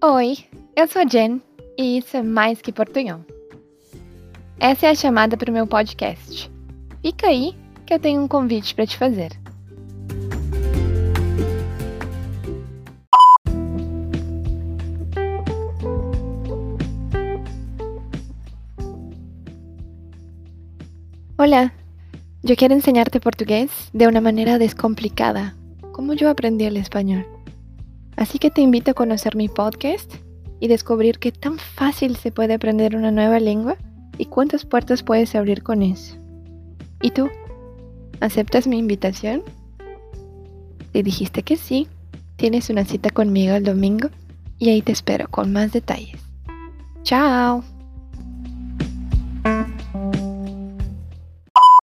Oi, eu sou a Jen e isso é mais que portunhol. Essa é a chamada para o meu podcast. Fica aí que eu tenho um convite para te fazer. Hola, yo quiero enseñarte portugués de una manera descomplicada, como yo aprendí el español. Así que te invito a conocer mi podcast y descubrir qué tan fácil se puede aprender una nueva lengua y cuántas puertas puedes abrir con eso. ¿Y tú? ¿Aceptas mi invitación? Si dijiste que sí, tienes una cita conmigo el domingo y ahí te espero con más detalles. ¡Chao!